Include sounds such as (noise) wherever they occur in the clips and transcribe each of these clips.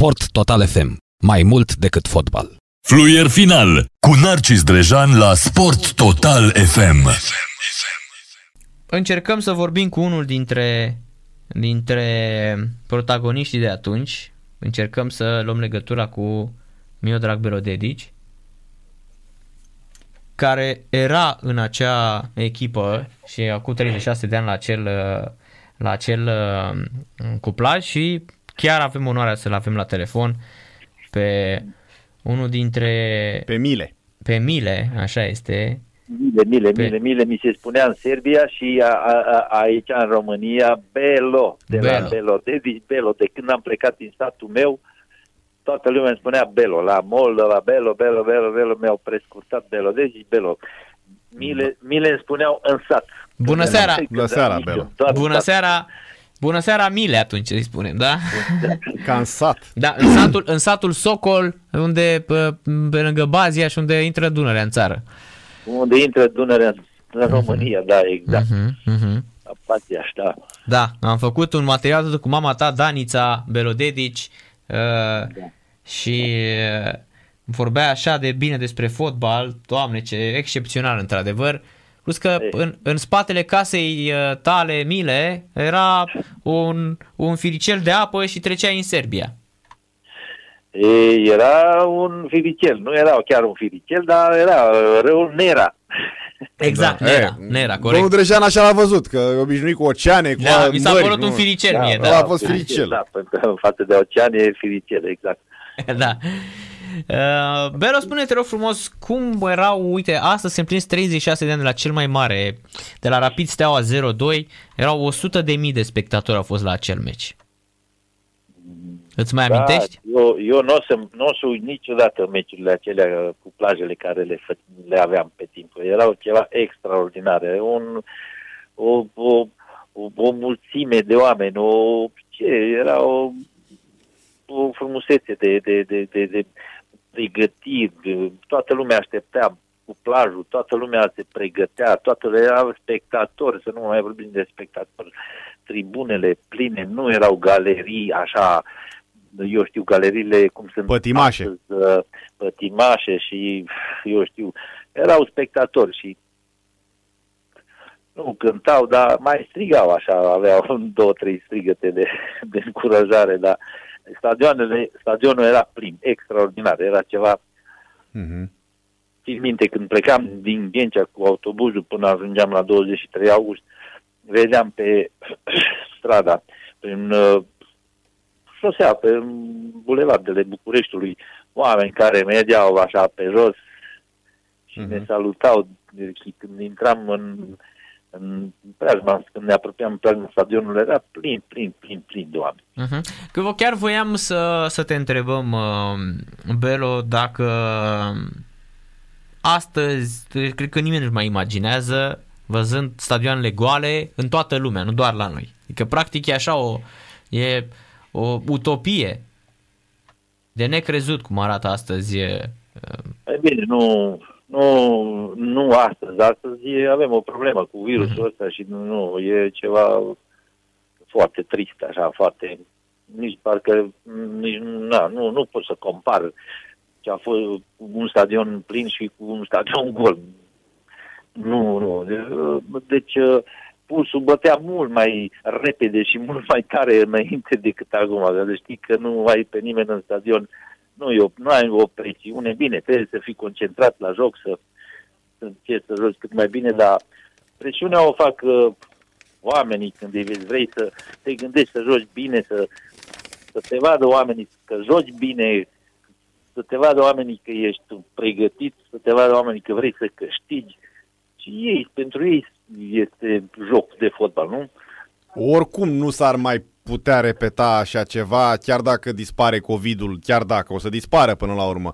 Sport Total FM. Mai mult decât fotbal. Fluier final cu Narcis Drejan la Sport Total FM. Încercăm să vorbim cu unul dintre, dintre protagoniștii de atunci. Încercăm să luăm legătura cu Miodrag Belodedici, care era în acea echipă și acum 36 de ani la acel, la acel uh, cuplaj și chiar avem onoarea să-l avem la telefon pe unul dintre... Pe Mile. Pe Mile, așa este. Mile, Mile, Pe- Mile, Mile, mi se spunea în Serbia și a, a, a, aici în România Belo, de Belo. la Belo, Dedici Belo. De când am plecat din statul meu, toată lumea îmi spunea Belo, la Moldova, Belo, Belo, Belo, Belo, mi-au prescurtat Belo, Dedici Belo. Mile, Mile îmi spuneau în sat. Bună Când seara! eram- Bună seara, Belo. Doar Bună sat. seara! Bună seara, Mile, atunci îi spunem, da? Ca în sat. Da, în satul, în satul Socol, unde, pe, pe lângă Bazia și unde intră Dunărea în țară. Unde intră Dunărea în în România, da, exact. Mhm, mhm. Apatia, da. Da, am făcut un material tot cu mama ta, Danița Belodedici, uh, și uh, vorbea așa de bine despre fotbal, doamne, ce excepțional într-adevăr. Plus că Ei. în, în spatele casei uh, tale, Mile, era un, un firicel de apă și trecea în Serbia. E, era un firicel, nu era chiar un firicel, dar era uh, râul Nera. (laughs) Exact, Da. Nera, E, Nera, Domnul corect. Drejan așa l-a văzut, că e obișnuit cu oceane, cu Da, mi s-a mări, părut nu? un firicel mie, ăla da. a fost firicel. Da, pentru că în față de ocean e firicel, exact. (laughs) da. Uh, Bero, spune te rog frumos, cum erau, uite, astăzi se împlinesc 36 de ani de la cel mai mare, de la Rapid Steaua 0-2, erau 100 de mii de spectatori au fost la acel meci. Îți mai amintești? Da, eu, eu nu o să, n-o să uit niciodată meciurile acelea uh, cu plajele care le, fă- le aveam pe timp. Erau ceva extraordinar. Un, o, o, o, o mulțime de oameni, o, ce, era o, o frumusețe de, de, de, de, de pregătiri. de- Toată lumea așteptea cu plajul, toată lumea se pregătea, toată lumea era spectatori, să nu mai vorbim de spectatori. Tribunele pline, nu erau galerii așa eu știu, galeriile cum sunt Pătimașe. astăzi, uh, pătimașe și eu știu, erau spectatori și nu cântau, dar mai strigau așa, aveau (laughs) două, trei strigăte de, de încurajare, dar stadioanele, stadionul era plin, extraordinar, era ceva Mhm. țin minte, când plecam din Ghencea cu autobuzul până ajungeam la 23 august, vedeam pe (clears throat) strada, prin uh, șosea, pe bulevardele Bucureștiului, oameni care mergeau așa pe jos și Mhm. ne salutau și când intram în, în preajma, când ne apropiam în preajma stadionului, era plin, plin, plin, plin de oameni. Uh-huh. Că vă chiar voiam să, să te întrebăm, uh, Belo, dacă astăzi, cred că nimeni nu-și mai imaginează, văzând stadioanele goale în toată lumea, nu doar la noi. Adică, practic, e așa o, e o utopie de necrezut cum arată astăzi. e, uh, E bine, nu, nu, nu astăzi. Astăzi e- avem o problemă cu virusul ăsta și nu, nu, e ceva foarte trist, așa, foarte... Nici parcă, nici, na, nu, nu pot să compar ce a fost cu un stadion plin și cu un stadion (laughs) gol. Nu, nu. De- Deci, pulsul bătea mult mai repede și mult mai tare înainte decât acum. Să știi că nu ai pe nimeni în stadion nu, eu, nu ai o presiune, bine, trebuie să fii concentrat la joc, să, să încerci să joci cât mai bine, dar presiunea o fac uh, oamenii când îi vezi, vrei să te gândești să joci bine, să, să te vadă oamenii că joci bine, să te vadă oamenii că ești pregătit, să te vadă oamenii că vrei să câștigi. Și ei, pentru ei este joc de fotbal, nu? Oricum nu s-ar mai putea repeta așa ceva, chiar dacă dispare COVID-ul, chiar dacă o să dispară până la urmă.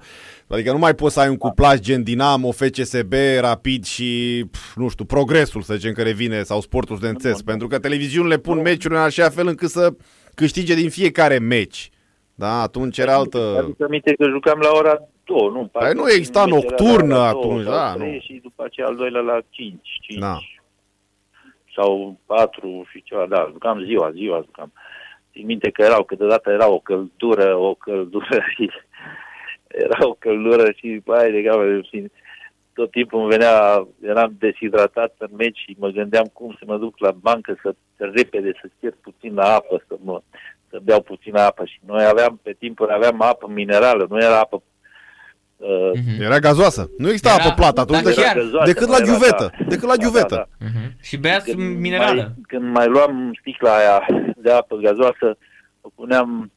Adică nu mai poți să ai un cuplaj gen Dinamo, FCSB, Rapid și, pf, nu știu, Progresul, să zicem că revine, sau Sportul Studențesc, pentru că televiziunile pun meciuri în așa fel încât să câștige din fiecare meci. Da, atunci era altă... Adică aminte că jucam la ora 2, nu? Păi nu exista Meciul era nocturnă la ora două atunci, sau da, trei nu. Și după aceea al doilea la 5, 5 Da. sau 4 și ceva, da, jucam ziua, ziua jucam. Țin minte că erau, câteodată era o căldură, o căldură și (laughs) era o căldură și, bai, de gamă, și tot timpul îmi venea, eram deshidratat în meci și mă gândeam cum să mă duc la bancă să, să repede, să cer puțin la apă, să mă să beau puțină apă și noi aveam, pe timpuri aveam apă minerală, nu era apă uh, Mhm. Era gazoasă. Nu exista Era- apă plată atunci dar decât, chiar- gazoasă, decât nu la era, ghiuvetă. da. Decât la Da, ghiuvetă. da, Mhm. Și beați minerală. Mai, când mai luam sticla aia de apă gazoasă, o puneam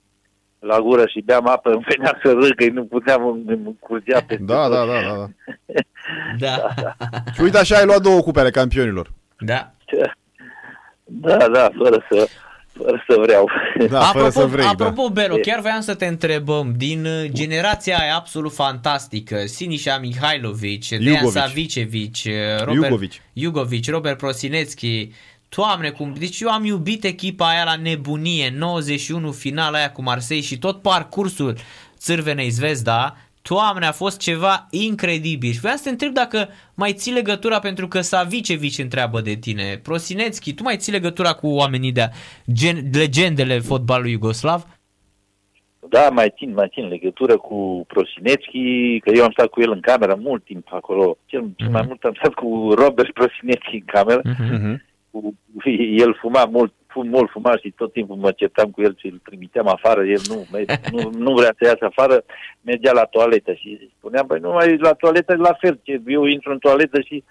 la gură și beam apă, îmi venea să râd, că nu puteam, îmi îmi curgea pe Da, da, da, da, da. (laughs) Da. Și uite așa ai luat două cupe ale campionilor. Da. Da, da, fără să, fără să vreau. Da, fără să vrei, apropo Bero, E- chiar voiam să te întrebăm, din uh, generația aia absolut fantastică, Sinișa Mihailovic, Dejan Iugovic. Savicevic, uh, Robert Iugovic. Iugovic, Robert Prosinețchi, Doamne, cum, deci eu am iubit echipa aia la nebunie, 91 finala aia cu Marseille și tot parcursul Țârvenei Zvezda, Doamne, a fost ceva incredibil. Și vreau să te întreb dacă mai ții legătura, pentru că Savicevic întreabă de tine, Prosinețchi, tu mai ții legătura cu oamenii de gen, legendele fotbalului iugoslav? Da, mai țin, mai țin legătură cu Prosinețchi, că eu am stat cu el în cameră mult timp acolo. Cel, cel mai Mhm. mult am stat cu Robert Prosinețchi în cameră. Mhm. Cu, (laughs) el fuma mult, fum, mult fuma și tot timpul mă certam cu el și îl trimiteam afară. El nu, me- nu, nu vrea să iasă afară, mergea la toaletă și spuneam, băi, nu mai la toaletă la fel, ce eu intru în toaletă și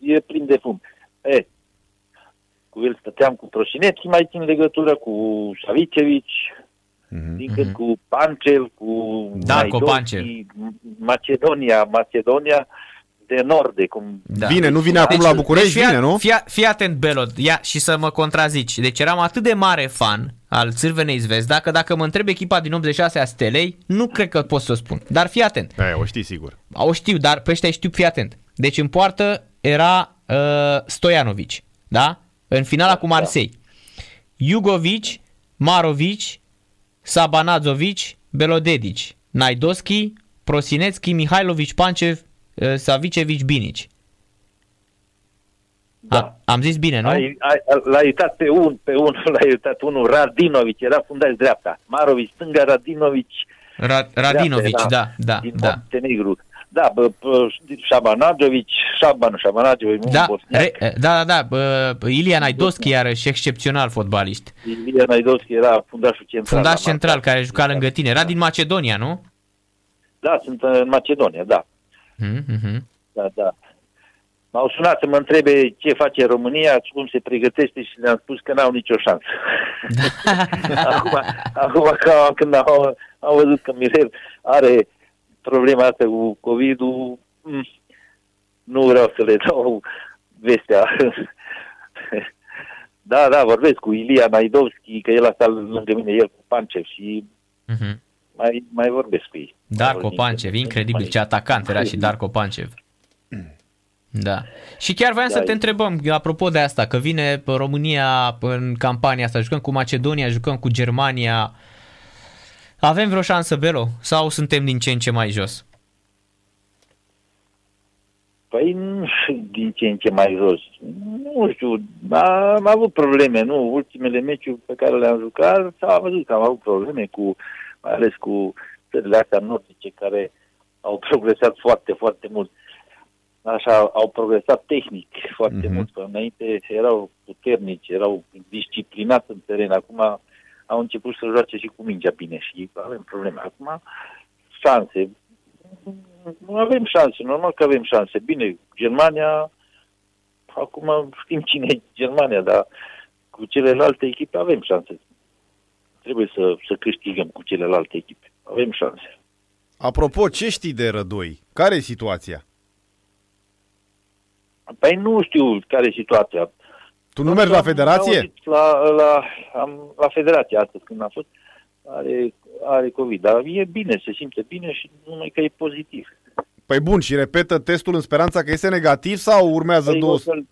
e plin de fum. E, cu el stăteam cu Prosinețchi, mai țin legătură cu Savicevici, Mhm. din când cu Pancel, cu Darko Maidovski, Pancel. Macedonia, Macedonia de nord, de cum... Da. Vine, nu vine acum la București, fii, vine, nu? Fii, fii atent, Belot, ia și să mă contrazici. Deci eram atât de mare fan al Țârvenei Zvezda, că dacă mă întreb echipa din 86 a Stelei, nu cred că pot să o spun. Dar fii atent. Aia, o știi sigur. O știu, dar pe ăștia știu, fii atent. Deci în poartă era uh, Stojanovic, da? În finala cu Marseille. Jugovic, Marovic, Sabanazovic, Belodedic, Naidoski, Prosinețchi, Mihailovic, Pancev, uh, Savicevic, Binic. Da. A, am zis bine, nu? Ai, ai, l-a uitat pe un, pe unul, (laughs) l-a uitat unul, Radinovic, era fundaș dreapta. Marovic, stânga, Radinovic, Ra- Radinovic, dreapta, da, da, din da. Montenegru. Da, bă, bă, Șabanajovic, Șabanu, Șabanajovic, un Da, bosniac. re, da, da, da, bă, Ilia Naidoschi iarăși excepțional fotbalist. Ilie Naidovski era fundașul central. Fundaș la central Marca. care juca lângă tine. Era din Macedonia, nu? Da, sunt în Macedonia, da. Mm-hmm. da, da. M-au sunat să mă întrebe ce face România, cum se pregătește și le-am spus că n-au nicio șansă. (laughs) acum, acum că, când au, au văzut că Mirel are problema asta cu COVID-ul, mm, nu vreau să le dau vestea. (laughs) da, da, vorbesc cu Ilia Naidovski, că el a stat lângă mine, el cu Pancev și Mm-hmm. Mai, mai vorbesc cu ei. Darko Mai Pancev, vorbim. incredibil Mai- ce atacant era și Darko Pancev. Da. Și chiar voiam Da, să te e- întrebăm, apropo de asta, că vine România în campania asta, jucăm cu Macedonia, jucăm cu Germania. Avem vreo șansă, Belo? Sau suntem din ce în ce mai jos? Păi nu știu din ce în ce mai jos. Nu știu, am avut probleme, nu? Ultimele meciuri pe care le-am jucat s-a văzut că am avut probleme cu, mai ales cu țările astea nordice care au progresat foarte, foarte mult. Așa, au progresat tehnic foarte Mhm. mm-hmm. mult. Că înainte erau puternici, erau disciplinați în teren. Acum au început să joace și cu mingea bine și avem probleme. Acum, șanse. Nu avem șanse, normal că avem șanse. Bine, Germania, acum știm cine e Germania, dar cu celelalte echipe avem șanse. Trebuie să, să câștigăm cu celelalte echipe. Avem șanse. Apropo, ce știi de Rădoi? Care e situația? Păi nu știu care e situația. Tu nu mergi la Am federație? auzit La, la, am, la federație astăzi când am fost. Are, are COVID, dar e bine, se simte bine și numai că e pozitiv. Păi bun, și repetă testul în speranța că este negativ sau urmează Păi două... o să-l,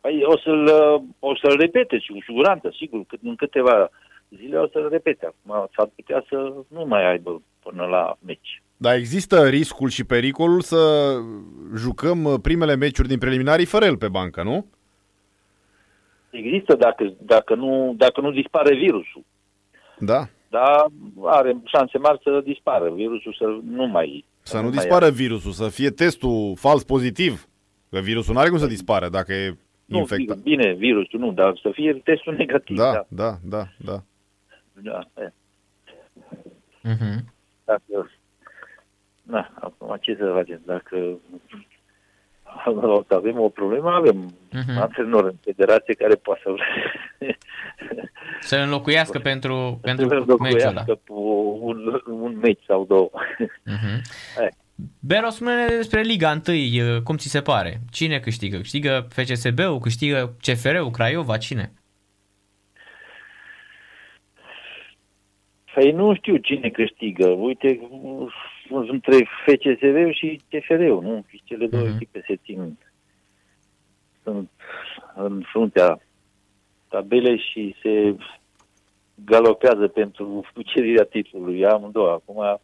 păi o să-l, uh, o să-l repete și cu siguranță, sigur, că în câteva zile o să-l repete. Acum s-ar putea să nu mai aibă până la meci. Dar există riscul și pericolul să jucăm uh, primele meciuri din preliminarii fără el pe bancă, nu? Există dacă, dacă, nu, dacă nu dispare virusul. Da. dar are șanse mari să dispară virusul, să nu mai... Să nu mai dispară virusul, să fie testul fals pozitiv. Că virusul nu are cum să dispară dacă e Nu, infectat. bine, virusul nu, dar să fie testul negativ. Da, Da, da, da, da. Da. e. Mhm. Dacă, na, acum ce să facem? Dacă o (laughs) să avem o problemă, avem Mhm. uh-huh. antrenor în federație care poate să Să înlocuiască pentru, pentru să meciul ăla. înlocuiască cu un, un meci sau două. Mhm. Hai. Bero, spune despre Liga 1, cum ți se pare? Cine câștigă? Câștigă FCSB-ul, câștigă CFR-ul, Craiova, cine? Păi nu știu cine câștigă. Uite, între FCSB și CFR-ul, nu? Și cele două Mhm. echipe se țin. Sunt în fruntea tabelei și se galopează pentru cucerirea titlului. Amândouă. Acum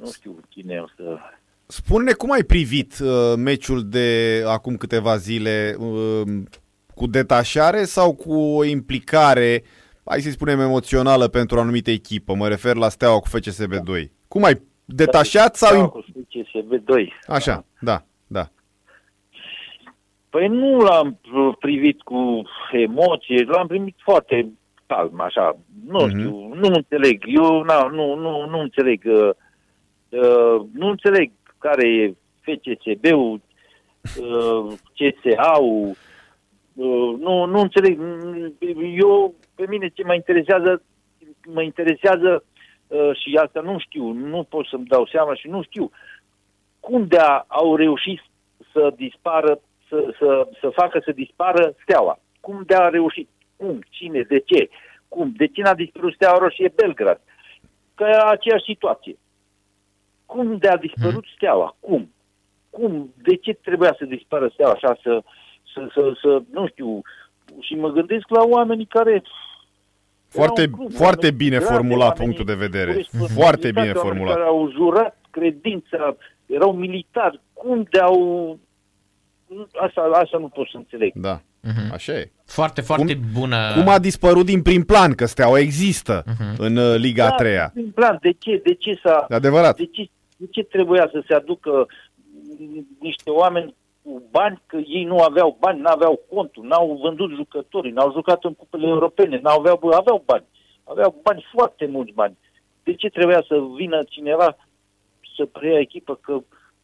nu știu cine o să... Spune cum ai privit uh, meciul de acum câteva zile uh, cu detașare sau cu o implicare, hai să spunem, emoțională pentru o anumită echipă? Mă refer la Steaua cu FCSB 2. Cum ai detașat sau... Da, im- cu FCSB 2. Așa, da, da. Păi nu l-am privit cu emoție, l-am primit foarte calm, așa. Nu Mhm. știu, nu înțeleg. Eu na, nu, nu, nu înțeleg. Uh, uh, nu înțeleg care e FCSB-ul, uh, CSA-ul. Uh, nu, nu înțeleg. Eu, pe mine ce mă interesează, mă interesează uh, și asta nu știu, nu pot să-mi dau seama și nu știu cum de au reușit să dispară, să, să, să facă să dispară steaua. Cum de a reușit? Cum? Cine? De ce? Cum? De ce n-a dispărut steaua roșie Belgrad? Că e aceeași situație. Cum de a dispărut steaua? Cum? Cum? De ce trebuia să dispară steaua așa să, să, să, să nu știu, și mă gândesc la oamenii care Foarte, erau în club, foarte oameni bine grave, formulat oamenii punctul de vedere. cu responsabilitate, Foarte bine oameni formulat. Care au jurat credința, erau militari. Cum de au... Asta, asta nu pot să înțeleg. Da, Mhm. așa e. Foarte, foarte bună. Cum a dispărut din prim plan, că Steaua există în uh, Liga a treia. Da, în plan, de ce? De ce s-a... E adevărat. De ce, de ce trebuia să se aducă niște oameni cu bani, că ei nu aveau bani, nu aveau contul, n-au vândut jucătorii, n-au jucat în cupele europene, n-aveau, aveau bani. Aveau bani, foarte mulți bani. De ce trebuia să vină cineva să preia echipă că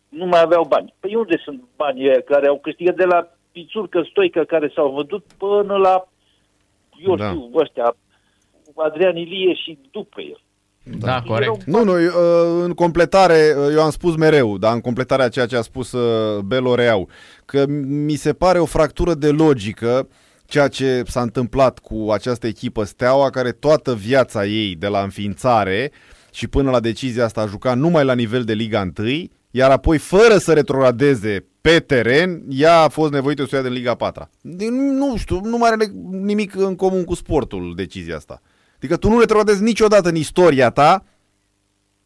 nu mai aveau bani? Păi unde sunt banii ăia care au câștigat de la Pițurcă, Stoică, care s-au văzut până la, eu Da. știu, ăștia, Adrian Ilie și după el. Da, corect. Nu, nu, uh, în completare, uh, eu am spus mereu, dar în completare a ceea ce a spus uh, Belo Reau, că mi se pare o fractură de logică ceea ce s-a întâmplat cu această echipă Steaua, care toată viața ei de la înființare și până la decizia asta a jucat numai la nivel de Liga 1, iar apoi, fără să retrogradeze pe teren, ea a fost nevoită să o ia din Liga 4 Nu știu, nu mai are nimic în comun cu sportul decizia asta. Adică tu nu retrogradezi niciodată în istoria ta,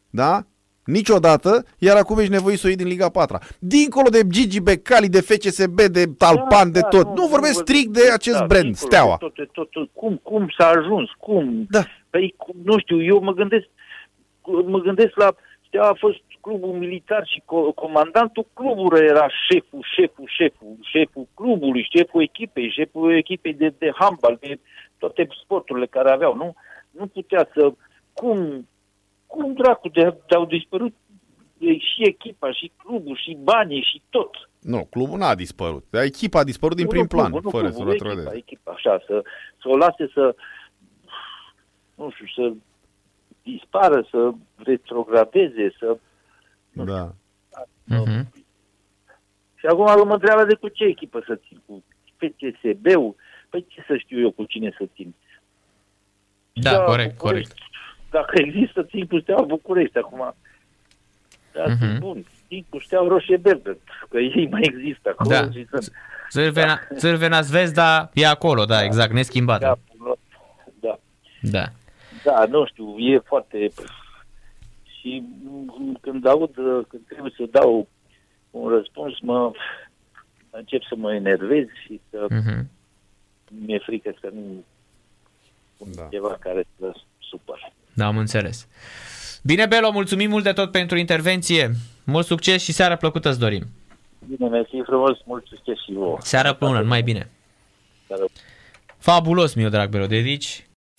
da? Niciodată, iar acum ești nevoit să o iei din Liga 4 Dincolo de Gigi Becali, de FCSB, de Talpan, de tot. Nu vorbesc strict de acest da, brand, dincolo Steaua. de Tot, de tot, tot. Cum, cum s-a ajuns? Cum? Da. Păi, cum, nu știu, eu mă gândesc, mă gândesc la Steaua a fost clubul militar și co- comandantul clubului era șeful, șeful, șeful, șeful clubului, șeful echipei, șeful echipei de, de handbal, de toate sporturile care aveau, nu? Nu putea să... Cum, cum dracu de, de au dispărut e, și echipa, și clubul, și banii, și tot. Nu, clubul n-a dispărut. Dar echipa a dispărut din Nu, prim nu, plan, clubul, nu, fără să clubul, echipa, retrogradeze. echipa, așa, să, să o lase să, nu știu, să dispară, să retrogradeze, să... Da. Mhm. Și acum mă întreabă de cu ce echipă să țin, cu FCSB-ul, păi ce să știu eu cu cine să țin. Da, corect, corect. Dacă există, țin cu Steaua București acum. Da, Mhm. mm-hmm. bun, țin cu Steaua Roșie Belgrad, că ei mai există acolo. Da. Și sunt, Țârvena, Țârvena Zvezda e acolo, da, exact, neschimbată. da, da. Da. Da, nu știu, e foarte... Și m, când aud, când trebuie să dau un răspuns, mă încep să mă enervez și să Mhm. mi-e frică să nu spun Da. ceva care să supăr. Da, am înțeles. Bine, Belo, mulțumim mult de tot pentru intervenție. Mult succes și seară plăcută îți dorim. Bine, mersi frumos, mult succes și vouă. Seară plăcută, mai bine. Seară. Fabulos, mi drag Belo Dedici.